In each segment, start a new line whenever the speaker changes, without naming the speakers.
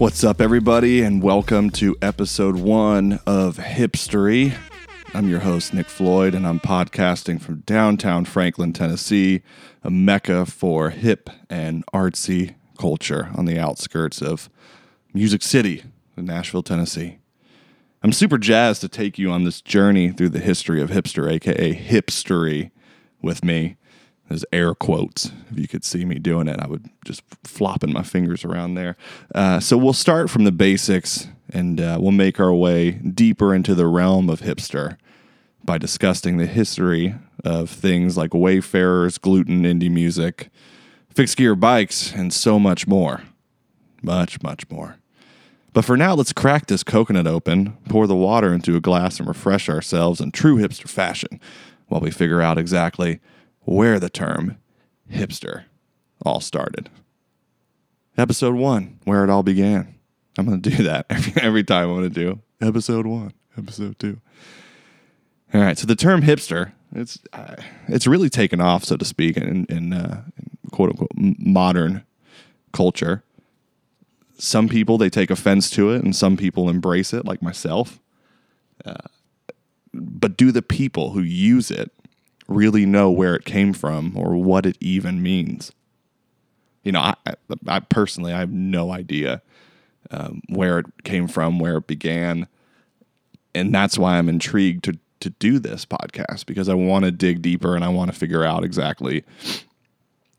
What's up, everybody, and welcome to episode one of Hipstory. I'm your host, Nick Floyd, and I'm podcasting from downtown Franklin, Tennessee, a mecca for hip and artsy culture on the outskirts of Music City, Nashville, Tennessee. I'm super jazzed to take you on this journey through the history of hipster, aka hipstory, with me. There's air quotes. If you could see me doing it, I would just flopping my fingers around there. Uh, so we'll start from the basics and uh, we'll make our way deeper into the realm of hipster by discussing the history of things like Wayfarers, gluten, indie music, fixed gear bikes, and so much more. Much, much more. But for now, let's crack this coconut open, pour the water into a glass, and refresh ourselves in true hipster fashion while we figure out exactly where the term hipster all started. Episode one, where it all began. I'm going to do that every, every time I'm going to do episode one, episode two. All right, so the term hipster, it's uh, it's really taken off, so to speak, in, in, uh, in quote unquote modern culture. Some people they take offense to it, and some people embrace it, like myself. Uh, but do the people who use it really know where it came from or what it even means. You know, I, I personally I have no idea um, where it came from, where it began, and that's why I'm intrigued to to do this podcast because I want to dig deeper and I want to figure out exactly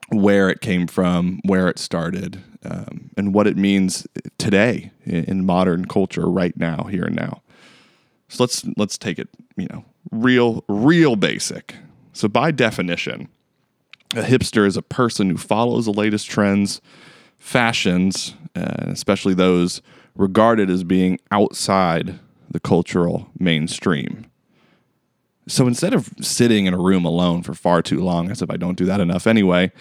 where it came from, where it started, um, and what it means today in, in modern culture, right now, here and now. So let's let's take it, you know, real real basic. So, by definition, a hipster is a person who follows the latest trends, fashions, uh, especially those regarded as being outside the cultural mainstream. So instead of sitting in a room alone for far too long, as if I don't do that enough anyway,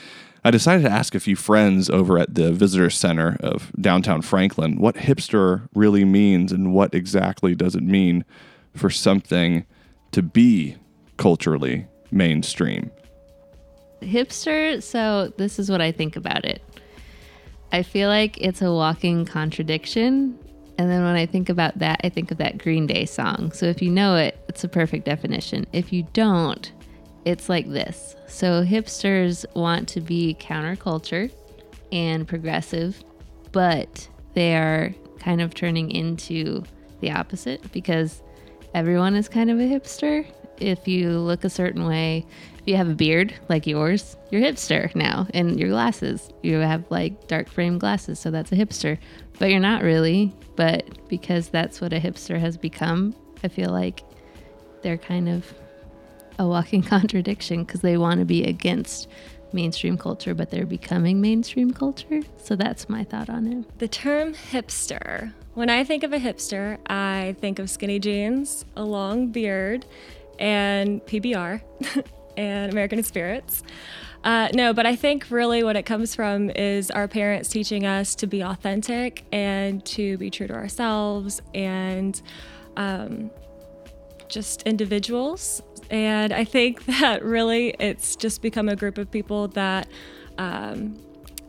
I decided to ask a few friends over at the visitor center of downtown Franklin what hipster really means and what exactly does it mean for something to be culturally mainstream.
Hipster, so this is what I think about it. I feel like it's a walking contradiction. And then when I think about that, I think of that Green Day song. So if you know it, it's a perfect definition. If you don't, it's like this. So hipsters want to be counterculture and progressive, but they are kind of turning into the opposite because everyone is kind of a hipster if you look a certain way, if you have a beard like yours, you're hipster now. And your glasses, you have like dark frame glasses, so that's a hipster. But you're not really. But because that's what a hipster has become, I feel like they're kind of a walking contradiction because they want to be against mainstream culture, but they're becoming mainstream culture. So that's my thought on it.
The term hipster. When I think of a hipster, I think of skinny jeans, a long beard, and PBR and American Spirits. Uh, no, but I think really what it comes from is our parents teaching us to be authentic and to be true to ourselves and um, just individuals. And I think that really it's just become a group of people that um,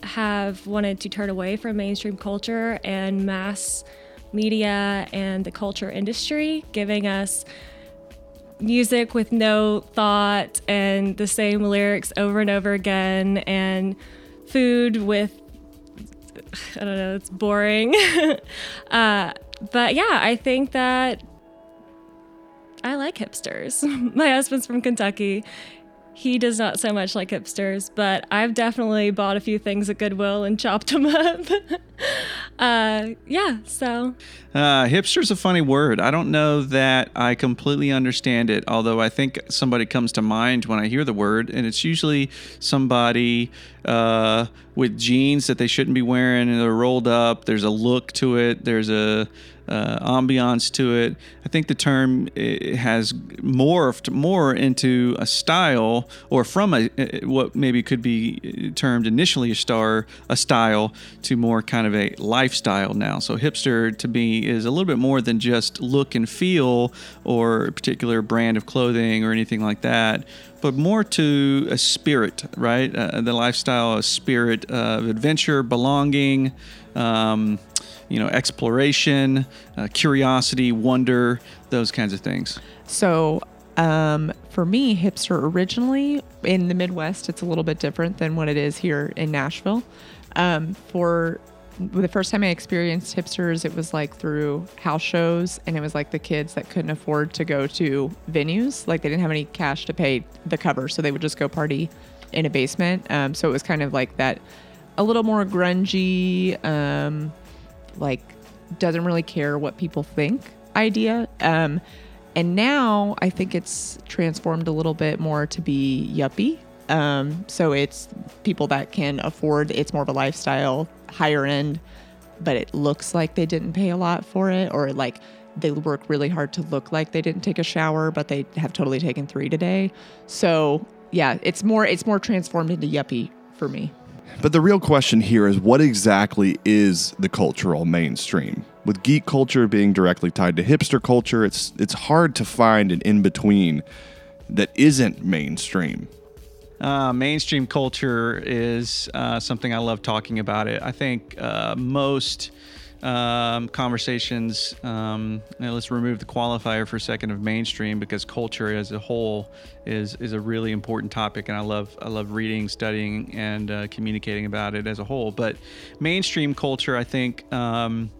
have wanted to turn away from mainstream culture and mass media and the culture industry, giving us music with no thought and the same lyrics over and over again and food with I don't know, it's boring. uh, but yeah, I think that I like hipsters. My husband's from Kentucky he does not so much like hipsters, but I've definitely bought a few things at Goodwill and chopped them up. uh, yeah, so.
Uh, hipster's a funny word. I don't know that I completely understand it, although I think somebody comes to mind when I hear the word, and it's usually somebody uh, with jeans that they shouldn't be wearing and they're rolled up. There's a look to it. There's a uh, ambiance to it. I think the term has morphed more into a style, or from a what maybe could be termed initially a star, a style, to more kind of a lifestyle now. So hipster to me is a little bit more than just look and feel, or a particular brand of clothing or anything like that. but more to a spirit, right? Uh, the lifestyle, a spirit of adventure, belonging, um, you know, exploration, uh, curiosity, wonder, those kinds of things.
So, um, for me, hipster originally in the Midwest, it's a little bit different than what it is here in Nashville. Um, for the first time I experienced hipsters, it was like through house shows, and it was like the kids that couldn't afford to go to venues, like they didn't have any cash to pay the cover, so they would just go party in a basement. Um, so it was kind of like that, a little more grungy, um, like doesn't really care what people think idea. Um, and now I think it's transformed a little bit more to be yuppie. Um, so it's people that can afford. It's more of a lifestyle, higher end, but it looks like they didn't pay a lot for it, or like they work really hard to look like they didn't take a shower, but they have totally taken three today. So yeah, it's more it's more transformed into yuppie for me.
But the real question here is what exactly is the cultural mainstream? With geek culture being directly tied to hipster culture, it's it's hard to find an in between that isn't mainstream.
Uh, mainstream culture is uh, something I love talking about. It. I think uh, most um, conversations. Um, let's remove the qualifier for a second of mainstream because culture as a whole is is a really important topic, and I love I love reading, studying, and uh, communicating about it as a whole. But mainstream culture, I think. Um,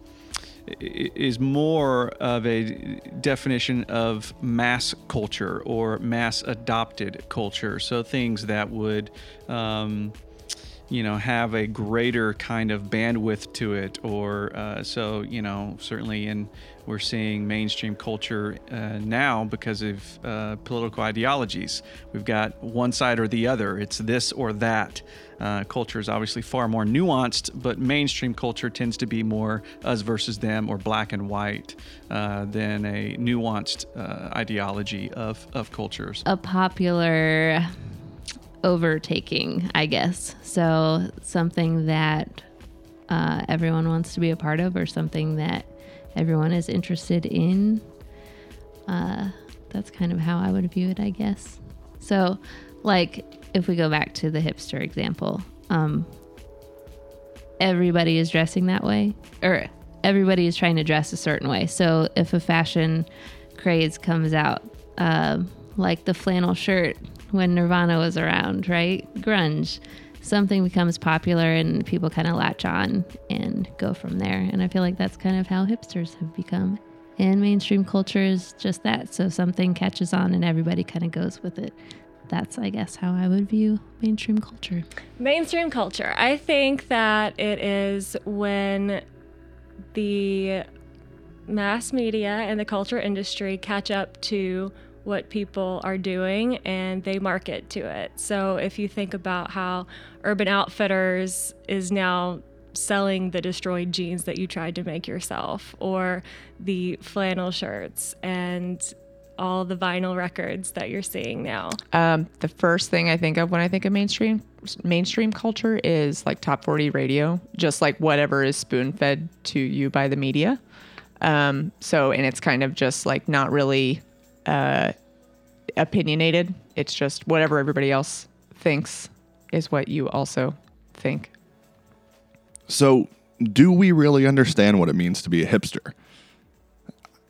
is more of a definition of mass culture or mass adopted culture. So things that would, um, you know, have a greater kind of bandwidth to it, or uh, so you know, certainly in we're seeing mainstream culture uh, now because of uh, political ideologies. We've got one side or the other. It's this or that. Uh, culture is obviously far more nuanced, but mainstream culture tends to be more us versus them or black and white uh, than a nuanced uh, ideology of, of cultures.
A popular overtaking, I guess. So something that uh, everyone wants to be a part of, or something that everyone is interested in. Uh, that's kind of how I would view it, I guess. So, like, if we go back to the hipster example, um, everybody is dressing that way, or everybody is trying to dress a certain way. So, if a fashion craze comes out, uh, like the flannel shirt when Nirvana was around, right? Grunge. Something becomes popular and people kind of latch on and go from there. And I feel like that's kind of how hipsters have become. And mainstream culture is just that. So something catches on and everybody kind of goes with it. That's, I guess, how I would view mainstream culture.
Mainstream culture. I think that it is when the mass media and the culture industry catch up to what people are doing and they market to it. So if you think about how Urban Outfitters is now selling the destroyed jeans that you tried to make yourself or the flannel shirts and all the vinyl records that you're seeing now.
Um, the first thing I think of when I think of mainstream mainstream culture is like top 40 radio, just like whatever is spoon fed to you by the media. Um, so, and it's kind of just like not really uh, opinionated. It's just whatever everybody else thinks is what you also think.
So, do we really understand what it means to be a hipster?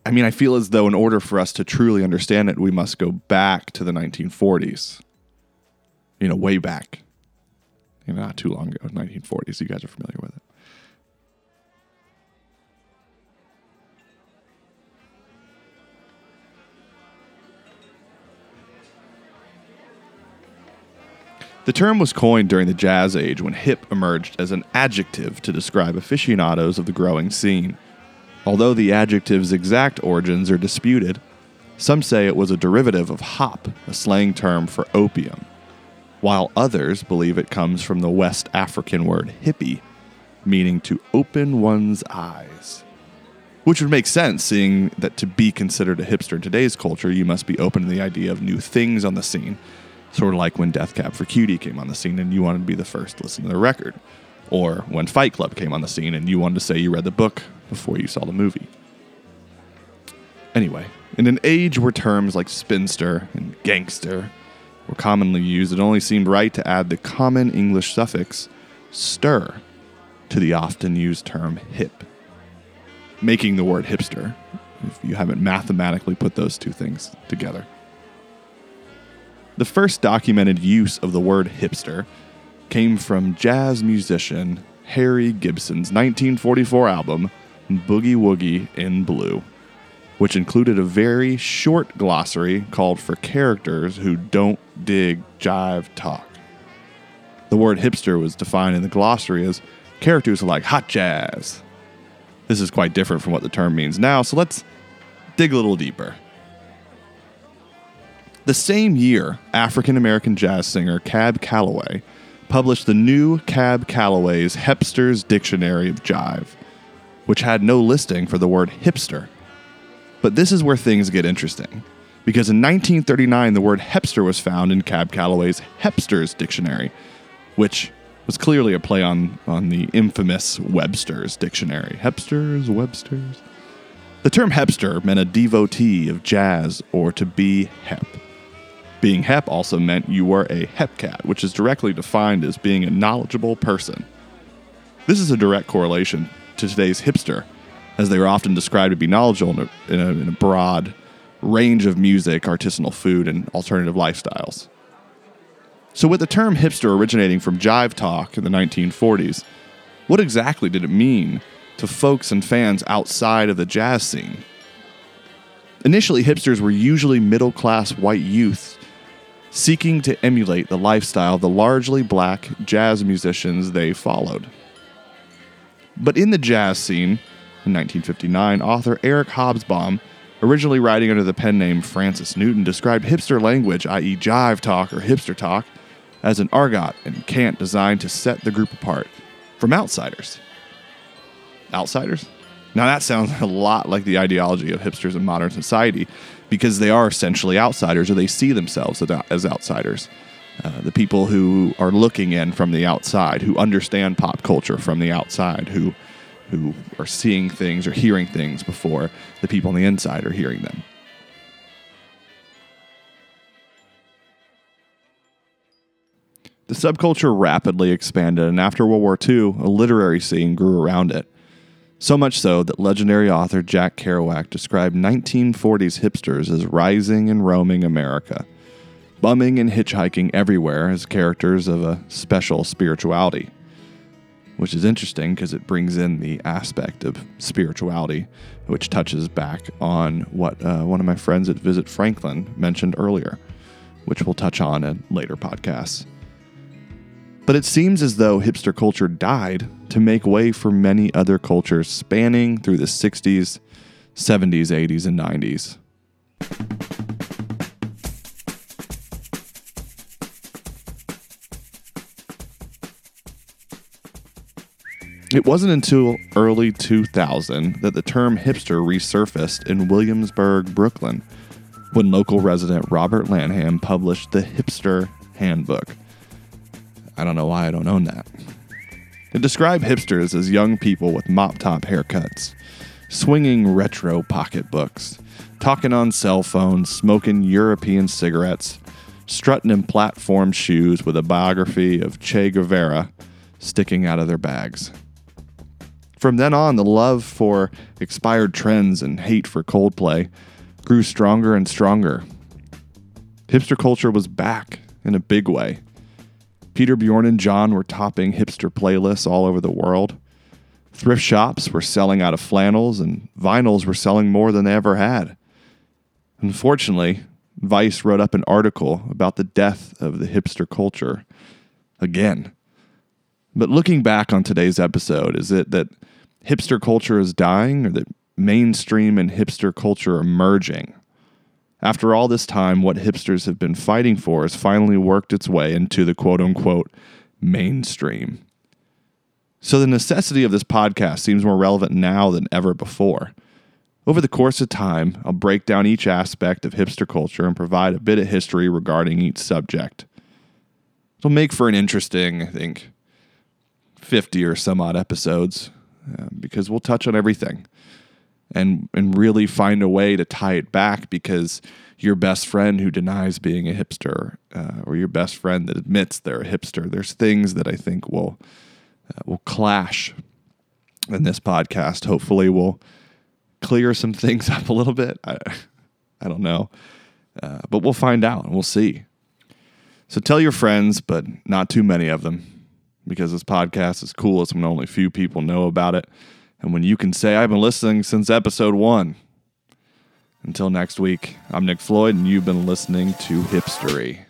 I mean, I feel as though in order for us to truly understand it, we must go back to the 1940s. You know, way back. You know, not too long ago, 1940s. You guys are familiar with it. The term was coined during the Jazz Age when hip emerged as an adjective to describe aficionados of the growing scene. Although the adjective's exact origins are disputed, some say it was a derivative of hop, a slang term for opium, while others believe it comes from the West African word hippie, meaning to open one's eyes. Which would make sense, seeing that to be considered a hipster in today's culture, you must be open to the idea of new things on the scene Sort of like when Death Cab for Cutie came on the scene and you wanted to be the first to listen to the record. Or when Fight Club came on the scene and you wanted to say you read the book before you saw the movie. Anyway, in an age where terms like spinster and gangster were commonly used, it only seemed right to add the common English suffix stir to the often used term hip, making the word hipster if you haven't mathematically put those two things together. The first documented use of the word hipster came from jazz musician Harry Gibson's 1944 album, Boogie Woogie in Blue, which included a very short glossary called For Characters Who Don't Dig Jive Talk. The word hipster was defined in the glossary as characters who like hot jazz. This is quite different from what the term means now, so let's dig a little deeper. The same year, African American jazz singer Cab Calloway published the new Cab Calloway's Hipster's Dictionary of Jive, which had no listing for the word hipster. But this is where things get interesting, because in 1939 the word hipster was found in Cab Calloway's Hepster's Dictionary, which was clearly a play on, on the infamous Webster's Dictionary. Hepsters, Websters. The term hepster meant a devotee of jazz or to be hep. Being hep also meant you were a hepcat, which is directly defined as being a knowledgeable person. This is a direct correlation to today's hipster, as they are often described to be knowledgeable in a, in a, in a broad range of music, artisanal food, and alternative lifestyles. So, with the term hipster originating from jive talk in the 1940s, what exactly did it mean to folks and fans outside of the jazz scene? Initially, hipsters were usually middle class white youths seeking to emulate the lifestyle of the largely black jazz musicians they followed. But in the jazz scene, in 1959, author Eric Hobsbawm, originally writing under the pen name Francis Newton, described hipster language, i.e., jive talk or hipster talk, as an argot and cant designed to set the group apart from outsiders. Outsiders? Now, that sounds a lot like the ideology of hipsters in modern society because they are essentially outsiders or they see themselves as outsiders. Uh, the people who are looking in from the outside, who understand pop culture from the outside, who, who are seeing things or hearing things before the people on the inside are hearing them. The subculture rapidly expanded, and after World War II, a literary scene grew around it. So much so that legendary author Jack Kerouac described 1940s hipsters as rising and roaming America, bumming and hitchhiking everywhere as characters of a special spirituality. Which is interesting because it brings in the aspect of spirituality, which touches back on what uh, one of my friends at Visit Franklin mentioned earlier, which we'll touch on in later podcasts. But it seems as though hipster culture died to make way for many other cultures spanning through the 60s, 70s, 80s, and 90s. It wasn't until early 2000 that the term hipster resurfaced in Williamsburg, Brooklyn, when local resident Robert Lanham published the Hipster Handbook I don't know why I don't own that. It described hipsters as young people with mop top haircuts, swinging retro pocketbooks, talking on cell phones, smoking European cigarettes, strutting in platform shoes with a biography of Che Guevara sticking out of their bags. From then on, the love for expired trends and hate for Coldplay grew stronger and stronger. Hipster culture was back in a big way. Peter Bjorn and John were topping hipster playlists all over the world. Thrift shops were selling out of flannels, and vinyls were selling more than they ever had. Unfortunately, Vice wrote up an article about the death of the hipster culture again. But looking back on today's episode, is it that hipster culture is dying or that mainstream and hipster culture are merging? After all this time, what hipsters have been fighting for has finally worked its way into the quote unquote mainstream. So the necessity of this podcast seems more relevant now than ever before. Over the course of time, I'll break down each aspect of hipster culture and provide a bit of history regarding each subject. It'll make for an interesting, I think, 50 or some odd episodes uh, because we'll touch on everything. And and really find a way to tie it back because your best friend who denies being a hipster uh, or your best friend that admits they're a hipster there's things that i think will uh, will clash. In this podcast hopefully we'll clear some things up a little bit. I, I don't know. Uh, but we'll find out and we'll see. So tell your friends but not too many of them because this podcast is cool. It's when only few people know about it and when you can say i've been listening since episode one until next week, I'm Nick Floyd, and you've been listening to Hipstory.